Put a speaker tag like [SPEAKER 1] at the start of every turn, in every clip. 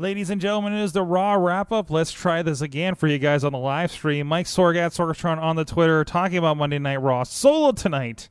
[SPEAKER 1] Ladies and gentlemen, it is the Raw wrap up. Let's try this again for you guys on the live stream. Mike Sorgat, Sorgatron on the Twitter, talking about Monday Night Raw solo tonight.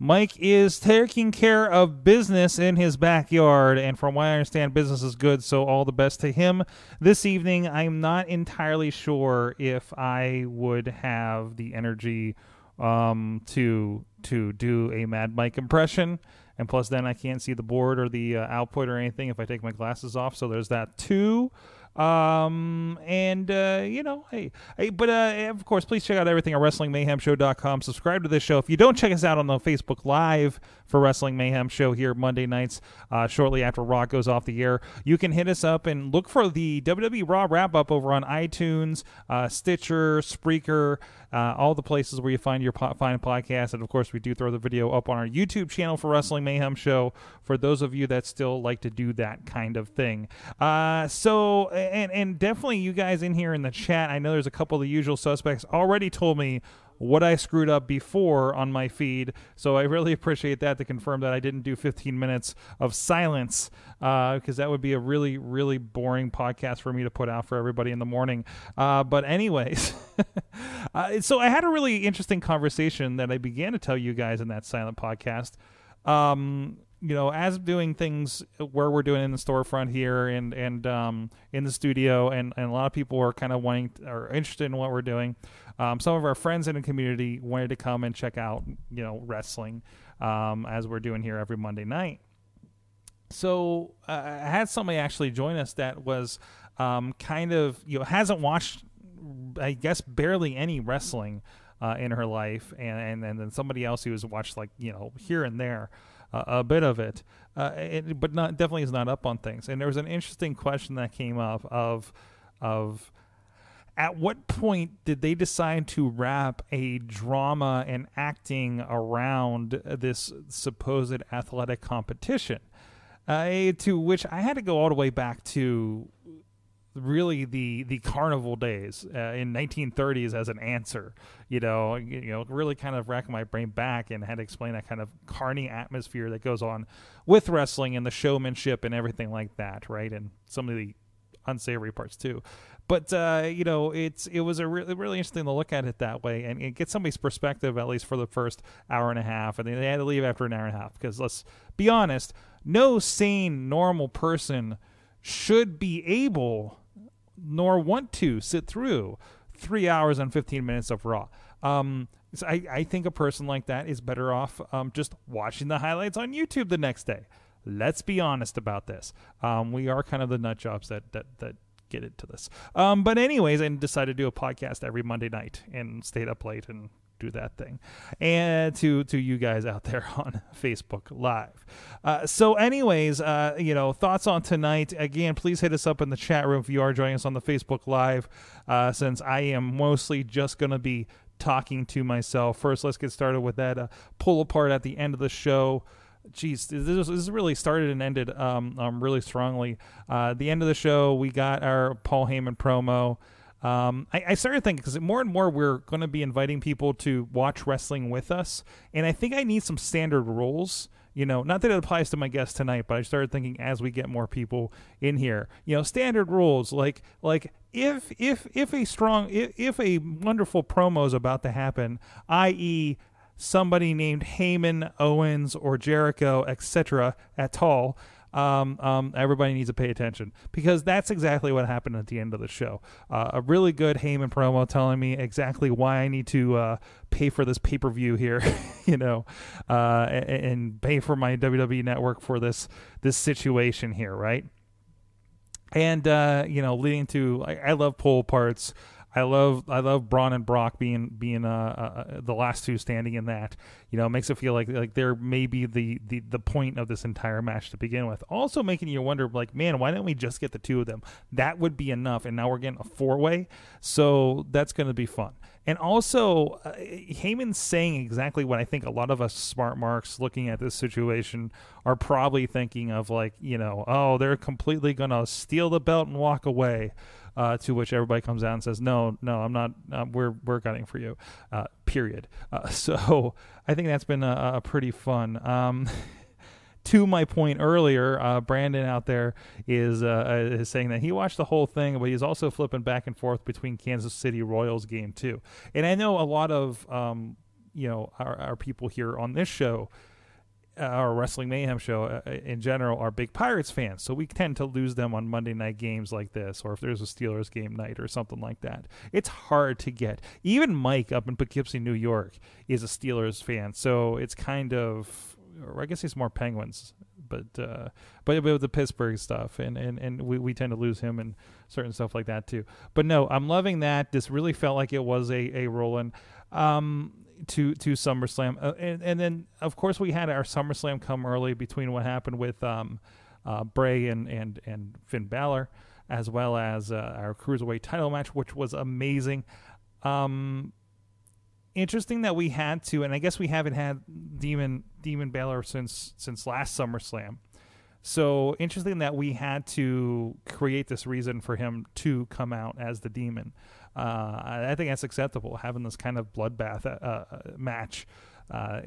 [SPEAKER 1] Mike is taking care of business in his backyard, and from what I understand, business is good, so all the best to him. This evening, I'm not entirely sure if I would have the energy um, to to do a Mad Mike impression and plus then I can't see the board or the uh, output or anything if I take my glasses off. So there's that too. Um, and, uh, you know, hey, hey but, uh, of course, please check out everything at WrestlingMayhemShow.com. Subscribe to this show. If you don't check us out on the Facebook Live for Wrestling Mayhem Show here Monday nights, uh, shortly after Raw goes off the air, you can hit us up and look for the WWE Raw wrap up over on iTunes, uh, Stitcher, Spreaker, uh, all the places where you find your po- fine podcast. And of course, we do throw the video up on our YouTube channel for Wrestling Mayhem Show for those of you that still like to do that kind of thing. Uh, so, and, and definitely you guys in here in the chat, I know there's a couple of the usual suspects already told me what I screwed up before on my feed. So I really appreciate that to confirm that I didn't do 15 minutes of silence because uh, that would be a really, really boring podcast for me to put out for everybody in the morning. Uh, but, anyways, uh, so I had a really interesting conversation that I began to tell you guys in that silent podcast. Um, you know, as doing things where we're doing in the storefront here and and um, in the studio, and, and a lot of people are kind of wanting are interested in what we're doing. Um, some of our friends in the community wanted to come and check out, you know, wrestling um, as we're doing here every Monday night. So uh, I had somebody actually join us that was um, kind of you know hasn't watched, I guess, barely any wrestling uh, in her life, and, and and then somebody else who has watched like you know here and there. Uh, a bit of it, uh, it, but not definitely is not up on things. And there was an interesting question that came up of of at what point did they decide to wrap a drama and acting around this supposed athletic competition? Uh, to which I had to go all the way back to really the the carnival days uh, in 1930s as an answer. You know, you know, really kind of racking my brain back and had to explain that kind of carny atmosphere that goes on with wrestling and the showmanship and everything like that, right? And some of the unsavory parts too. But uh, you know, it's it was a really really interesting to look at it that way and, and, get somebody's perspective at least for the first hour and a half, and they had to leave after an hour and a half because let's be honest, no sane normal person should be able nor want to sit through three hours and 15 minutes of raw. Um, so I, I think a person like that is better off um, just watching the highlights on youtube the next day. Let's be honest about this. Um, we are kind of the nut jobs that that that get into this. Um, but anyways, I decided to do a podcast every Monday night and stayed up late and do that thing. And to to you guys out there on facebook live. Uh, so anyways uh, you know thoughts on tonight? Again please hit us up in the chat room if you are joining us on the facebook live uh, since i am mostly just going to be talking to myself. First let's get started with that uh, pull apart at the end of the show. Geez, this, this really started and ended um, um, really strongly. Uh, the end of the show, we got our Paul Heyman promo. Um, I, I, started thinking because more and more we're going to be inviting people to watch wrestling with us, and I think I need some standard rules. You know, not that it applies to my guests tonight, but I started thinking as we get more people in here, you know, standard rules like like if if if a strong if, if a wonderful promo is about to happen, i.e somebody named Heyman, Owens, or Jericho, etc. at all, um, um, everybody needs to pay attention because that's exactly what happened at the end of the show. Uh, a really good Heyman promo telling me exactly why I need to uh, pay for this pay per view here, you know, uh, and, and, pay for my WWE network for this this situation here, right? And uh, you know, leading to I, I love pull parts. I love I love Braun and Brock being being uh, uh, the last two standing in that. You know, makes it feel like like they're maybe the, the the point of this entire match to begin with. Also making you wonder, like, man, why didn't we just get the two of them? That would be enough. And now we're getting a four way, so that's going to be fun. And also, uh, Heyman's saying exactly what I think a lot of us smart marks looking at this situation are probably thinking of, like, you know, oh, they're completely going to steal the belt and walk away. Uh, to which everybody comes out and says, "No, no, I'm not. Uh, we're we're gunning for you." Uh, period. Uh, so I think that's been a, a pretty fun. Um, to my point earlier, uh, Brandon out there is uh, is saying that he watched the whole thing, but he's also flipping back and forth between Kansas City Royals game too. And I know a lot of um, you know our, our people here on this show our Wrestling Mayhem show uh, in general are big Pirates fans, so we tend to lose them on Monday night games like this, or if there's a Steelers game night or something like that. It's hard to get. Even Mike up in Poughkeepsie, New York, is a Steelers fan, so it's kind of, or I guess he's more Penguins, but uh, but with the Pittsburgh stuff, and and and we, we tend to lose him and certain stuff like that too. But no, I'm loving that. This really felt like it was a a Roland. Um, to to SummerSlam, uh, and, and then of course we had our SummerSlam come early between what happened with um, uh, Bray and and and Finn Balor, as well as uh, our cruiserweight title match, which was amazing. Um, interesting that we had to, and I guess we haven't had Demon Demon Balor since since last SummerSlam. So interesting that we had to create this reason for him to come out as the demon. Uh, I think that's acceptable having this kind of bloodbath uh, uh match. Uh,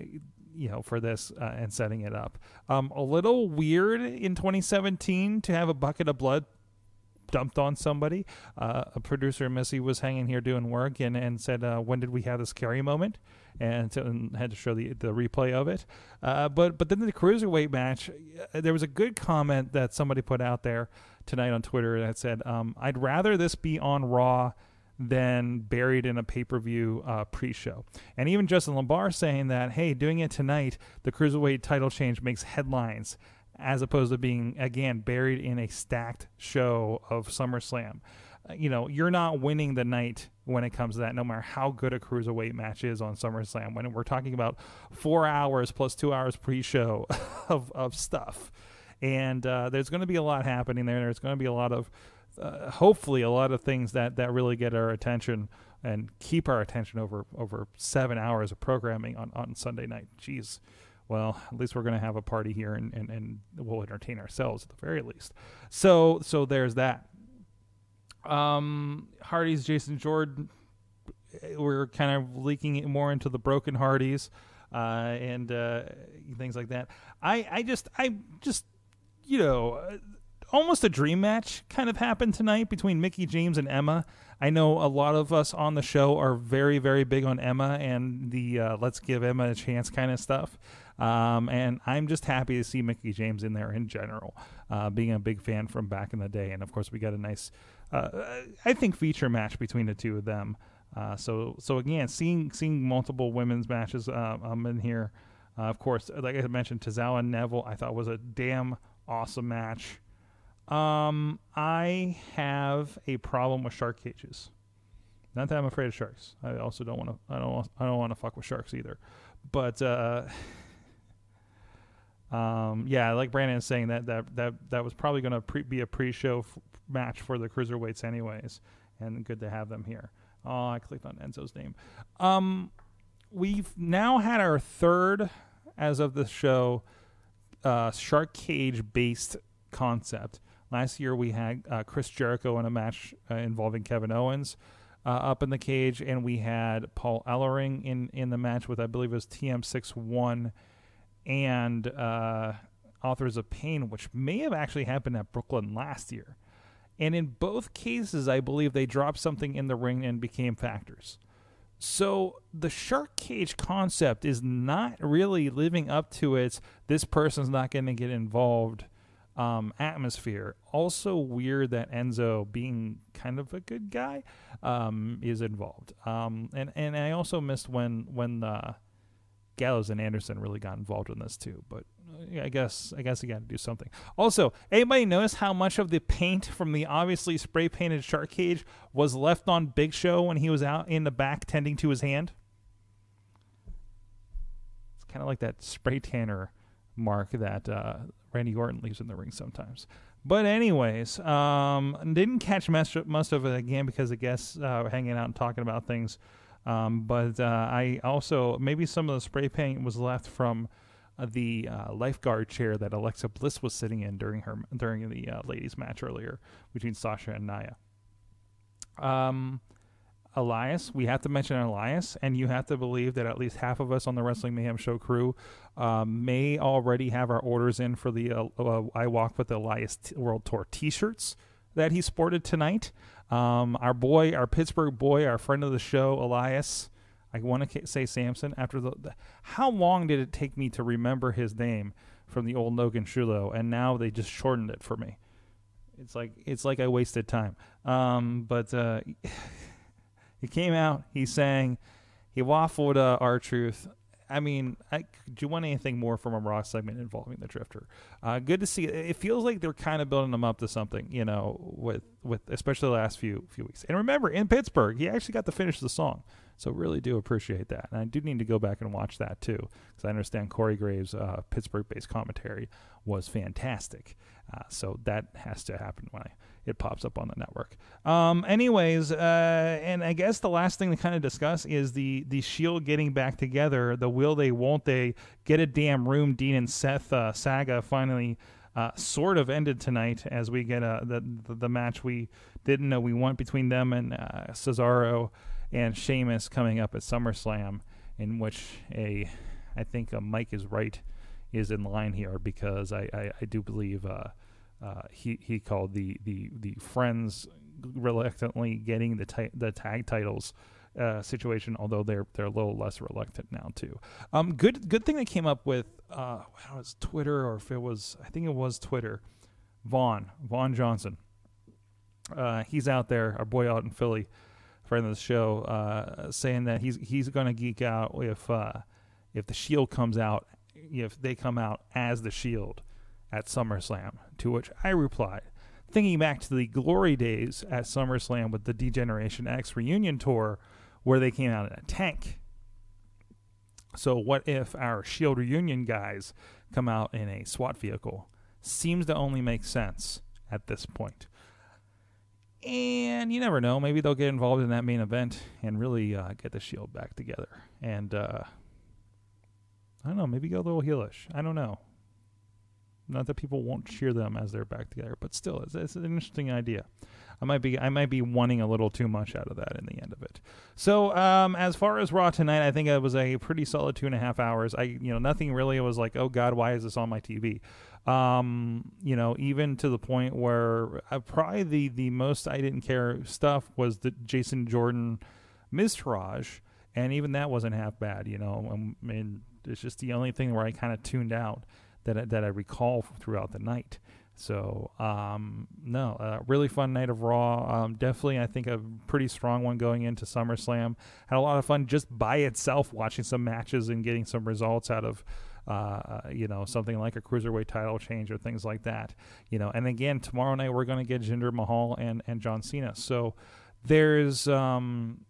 [SPEAKER 1] you know, for this uh, and setting it up. Um, a little weird in 2017 to have a bucket of blood dumped on somebody. Uh, a producer, Missy, was hanging here doing work and, and said, uh, "When did we have this scary moment?" And, and had to show the the replay of it. Uh, but but then the cruiserweight match, there was a good comment that somebody put out there tonight on Twitter that said, um, "I'd rather this be on Raw." Than buried in a pay per view uh, pre show. And even Justin LaBar saying that, hey, doing it tonight, the cruiserweight title change makes headlines as opposed to being, again, buried in a stacked show of SummerSlam. Uh, you know, you're not winning the night when it comes to that, no matter how good a cruiserweight match is on SummerSlam. When we're talking about four hours plus two hours pre show of, of stuff. And uh, there's going to be a lot happening there. There's going to be a lot of uh, hopefully a lot of things that that really get our attention and keep our attention over over seven hours of programming on on Sunday night. Jeez. Well, at least we're going to have a party here, and, and, and we'll entertain ourselves at the very least. So so there's that. Um, Hardy's Jason Jordan. We're kind of leaking more into the broken Hardys uh, and uh, things like that. I I just I just you know almost a dream match kind of happened tonight between Mickie James and Emma. I know a lot of us on the show are very, very big on Emma and the uh, let's give Emma a chance kind of stuff. Um, and I'm just happy to see Mickie James in there in general, uh, being a big fan from back in the day. And of course, we got a nice, uh, I think, feature match between the two of them. Uh, so, so again, seeing seeing multiple women's matches um, in here. Uh, of course, like I mentioned, Tozawa and Neville, I thought was a damn awesome match. Um, I have a problem with shark cages. Not that I'm afraid of sharks. I also don't want to. I don't. I don't want to fuck with sharks either. But uh, um, yeah, like Brandon is saying that that that that was probably going to pre- be a pre-show f- match for the cruiserweights, anyways. And good to have them here. Oh, I clicked on Enzo's name. Um, we've now had our third, as of the show, uh, shark cage based concept. Last year we had uh, Chris Jericho in a match uh, involving Kevin Owens uh, up in the cage, and we had Paul Ellering in, in the match with I believe it was TM61 and uh, Authors of Pain, which may have actually happened at Brooklyn last year. And in both cases, I believe they dropped something in the ring and became factors. So the shark cage concept is not really living up to its this person's not going to get involved um, atmosphere. Also weird that Enzo, being kind of a good guy, um, is involved. Um, and and I also missed when when the Gallows and Anderson really got involved in this too, but uh, I guess I guess you got to do something. Also, anybody notice how much of the paint from the obviously spray painted shark cage was left on Big Show when he was out in the back tending to his hand? It's kind of like that spray tanner mark that uh, Randy Orton leaves in the ring sometimes. But anyways, um, didn't catch most of it again because the guests uh, hanging out and talking about things um, but uh, I also maybe some of the spray paint was left from uh, the uh, lifeguard chair that Alexa Bliss was sitting in during her during the uh, ladies match earlier between Sasha and Nia. Um, Elias, we have to mention Elias, and you have to believe that at least half of us on the Wrestling Mayhem Show crew um, may already have our orders in for the uh, uh, I Walk with Elias t- World Tour T-shirts that he sported tonight. Um, our boy, our Pittsburgh boy, our friend of the show, Elias. I want to say Samson. After the, the, how long did it take me to remember his name from the old Nogan Shulo, and now they just shortened it for me. It's like it's like I wasted time. Um, but uh, he came out, he sang, he waffled uh, R-Truth. I mean, I, do you want anything more from a Raw segment involving the Drifter? Uh, good to see. It feels like they're kind of building him up to something, you know, with with especially the last few few weeks. And remember, in Pittsburgh, he actually got to finish the song, so really do appreciate that. And I do need to go back and watch that too, because I understand Corey Graves' uh, Pittsburgh-based commentary was fantastic. Uh, so that has to happen when I it pops up on the network. Um, anyways, uh, and I guess the last thing to kind of discuss is the the Shield getting back together. The will they, won't they? Get a damn room. Dean and Seth uh, saga finally. Uh, sort of ended tonight as we get uh, the, the, the match we didn't know we want between them and uh, Cesaro and Sheamus coming up at SummerSlam, in which a I think uh, Mike is right is in line here because I I, I do believe uh, uh, he he called the the the friends reluctantly getting the ti- the tag titles uh, situation, although they're they're a little less reluctant now too. Um, good good thing they came up with. Uh, was Twitter or if it was, I think it was Twitter. Vaughn Vaughn Johnson. Uh, he's out there, our boy out in Philly, friend of the show, uh, saying that he's he's going to geek out if uh, if the Shield comes out, if they come out as the Shield at SummerSlam. To which I replied, thinking back to the glory days at SummerSlam with the D-Generation X reunion tour, where they came out in a tank. So, what if our Shield reunion guys come out in a SWAT vehicle? Seems to only make sense at this point. And you never know. Maybe they'll get involved in that main event and really uh, get the Shield back together. And uh, I don't know. Maybe go a little heelish. I don't know. Not that people won't cheer them as they're back together, but still, it's, it's, an interesting idea. I might be I might be wanting a little too much out of that in the end of it. So um, as far as Raw tonight, I think it was a pretty solid two and a half hours. I you know nothing really was like oh God why is this on my TV? Um, you know even to the point where uh, probably the the most I didn't care stuff was the Jason Jordan Miztourage, and even that wasn't half bad. You know I mean it's just the only thing where I kind of tuned out that that I recall throughout the night. So um, no, uh, really fun night of Raw. Um, definitely, I think a pretty strong one going into SummerSlam. Had a lot of fun just by itself watching some matches and getting some results out of. Uh, you know, something like a cruiserweight title change or things like that. You know, and again, tomorrow night we're going to get Jinder Mahal and and John Cena. So there's um,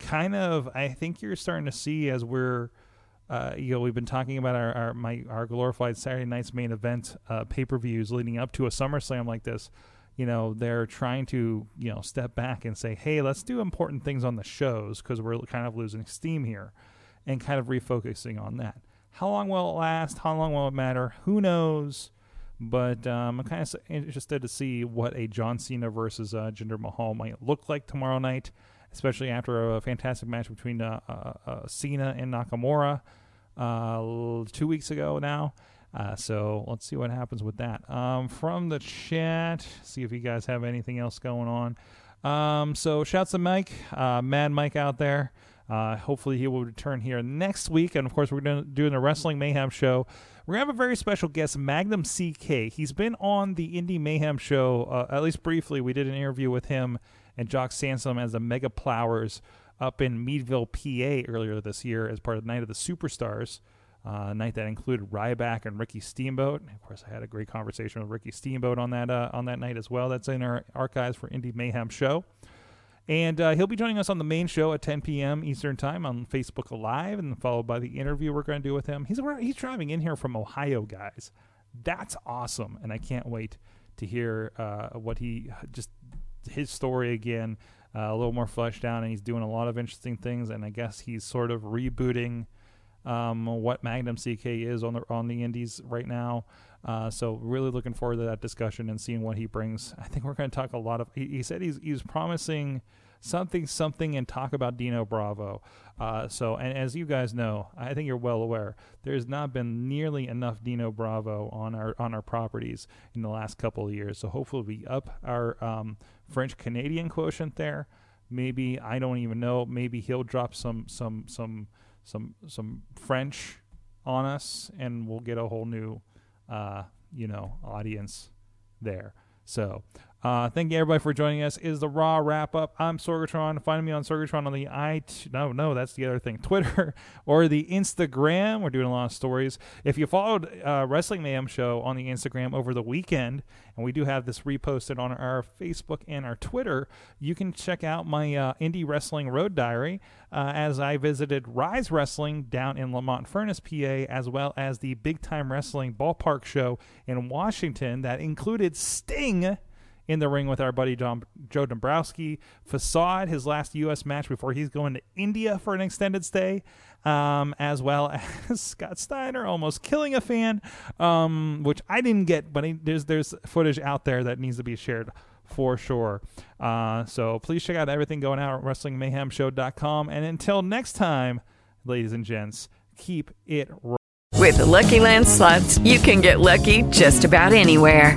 [SPEAKER 1] kind of I think you're starting to see as we're uh, you know, we've been talking about our our, my, our glorified Saturday night's main event uh, pay per views leading up to a SummerSlam like this. You know, they're trying to you know step back and say, hey, let's do important things on the shows because we're kind of losing steam here, and kind of refocusing on that. How long will it last? How long will it matter? Who knows? But um, I'm kind of interested to see what a John Cena versus uh, Jinder Mahal might look like tomorrow night especially after a fantastic match between uh, uh, uh Cena and Nakamura uh, two weeks ago now. Uh, so let's see what happens with that. Um, from the chat, see if you guys have anything else going on. Um, so shouts to Mike, Mad Mike out there. Uh, hopefully, he will return here next week. And of course, we're doing, doing the Wrestling Mayhem show. We're to have a very special guest, Magnum CK. He's been on the Indie Mayhem show, uh, at least briefly. We did an interview with him and Jock Sansom as the Mega Plowers up in Meadville, PA, earlier this year as part of the Night of the Superstars. Uh, night that included Ryback and Ricky Steamboat. Of course, I had a great conversation with Ricky Steamboat on that uh, on that night as well. That's in our archives for Indie Mayhem Show. And uh, he'll be joining us on the main show at 10 p.m. Eastern Time on Facebook Live, and followed by the interview we're going to do with him. He's he's driving in here from Ohio, guys. That's awesome, and I can't wait to hear uh, what he just his story again, uh, a little more fleshed out, and he's doing a lot of interesting things. And I guess he's sort of rebooting um, what Magnum CK is on the on the Indies right now. Uh, so really looking forward to that discussion and seeing what he brings. I think we're going to talk a lot of. He, he, said he's he's promising something something and talk about Dino Bravo. Uh, so and as you guys know, I think you're well aware, there's not been nearly enough Dino Bravo on our on our properties in the last couple of years. So hopefully we up our um, French Canadian quotient there. Maybe I don't even know. Maybe he'll drop some some some some some French on us, and we'll get a whole new uh, you know, audience there. So uh, thank you everybody for joining us. Is the Raw wrap up? I'm Sorgatron. Find me on Sorgatron on the i no no that's the other thing Twitter or the Instagram. We're doing a lot of stories. If you followed uh, Wrestling Mayhem show on the Instagram over the weekend, and we do have this reposted on our Facebook and our Twitter, you can check out my uh, indie wrestling road diary uh, as I visited Rise Wrestling down in Lemont Furnace, PA, as well as the Big Time Wrestling Ballpark show in Washington that included Sting in the ring with our buddy Joe Dombrowski. Facade, his last U.S. match before he's going to India for an extended stay, um, as well as Scott Steiner almost killing a fan, um, which I didn't get, but he, there's there's footage out there that needs to be shared for sure. Uh, so please check out everything going out at WrestlingMayhemShow.com. And until next time, ladies and gents, keep it.
[SPEAKER 2] With the Lucky Land slots, you can get lucky just about anywhere.